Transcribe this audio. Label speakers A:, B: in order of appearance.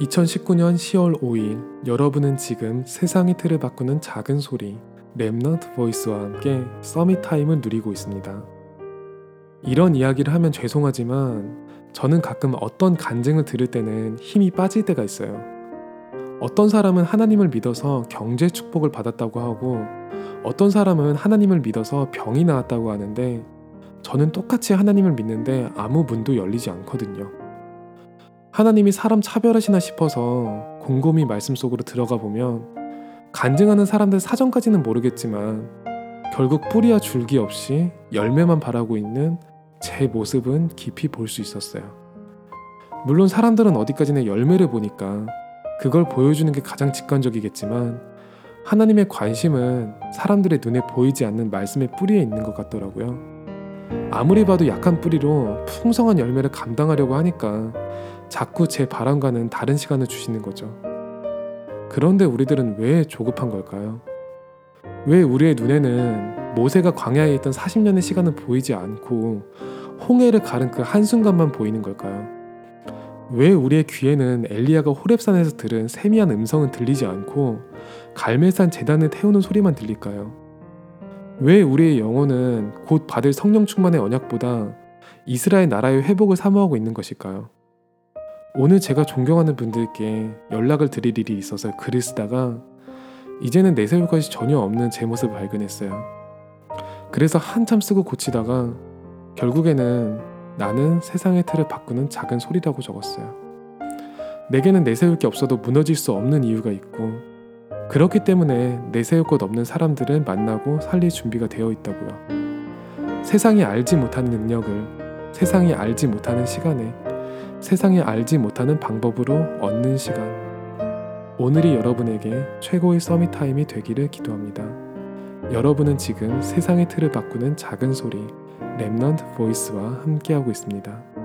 A: 2019년 10월 5일 여러분은 지금 세상의 틀을 바꾸는 작은 소리 Remnant Voice와 함께 Summit Time을 누리고 있습니다. 이런 이야기를 하면 죄송하지만 저는 가끔 어떤 간증을 들을 때는 힘이 빠질 때가 있어요. 어떤 사람은 하나님을 믿어서 경제 축복을 받았다고 하고 어떤 사람은 하나님을 믿어서 병이 나았다고 하는데 저는 똑같이 하나님을 믿는데 아무 문도 열리지 않거든요. 하나님이 사람 차별하시나 싶어서 곰곰이 말씀 속으로 들어가 보면 간증하는 사람들 사정까지는 모르겠지만 결국 뿌리와 줄기 없이 열매만 바라고 있는 제 모습은 깊이 볼 수 있었어요. 물론 사람들은 어디까지나 열매를 보니까 그걸 보여주는 게 가장 직관적이겠지만 하나님의 관심은 사람들의 눈에 보이지 않는 말씀의 뿌리에 있는 것 같더라고요. 아무리 봐도 약한 뿌리로 풍성한 열매를 감당하려고 하니까 자꾸 제 바람과는 다른 시간을 주시는 거죠. 그런데 우리들은 왜 조급한 걸까요? 왜 우리의 눈에는 모세가 광야에 있던 40년의 시간은 보이지 않고 홍해를 가른 그 한순간만 보이는 걸까요? 왜 우리의 귀에는 엘리야가 호렙산에서 들은 세미한 음성은 들리지 않고 갈멜산 재단을 태우는 소리만 들릴까요? 왜 우리의 영혼은 곧 받을 성령 충만의 언약보다 이스라엘 나라의 회복을 사모하고 있는 것일까요? 오늘 제가 존경하는 분들께 연락을 드릴 일이 있어서 글을 쓰다가 이제는 내세울 것이 전혀 없는 제 모습을 발견했어요. 그래서 한참 쓰고 고치다가 결국에는 나는 세상의 틀을 바꾸는 작은 소리라고 적었어요. 내게는 내세울 게 없어도 무너질 수 없는 이유가 있고 그렇기 때문에 내세울 것 없는 사람들을 만나고 살릴 준비가 되어 있다고요. 세상이 알지 못하는 능력을 세상이 알지 못하는 시간에 세상이 알지 못하는 방법으로 얻는 시간. 오늘이 여러분에게 최고의 summit time이 되기를 기도합니다. 여러분은 지금 세상의 틀을 바꾸는 작은 소리 Remnant Voice와 함께하고 있습니다.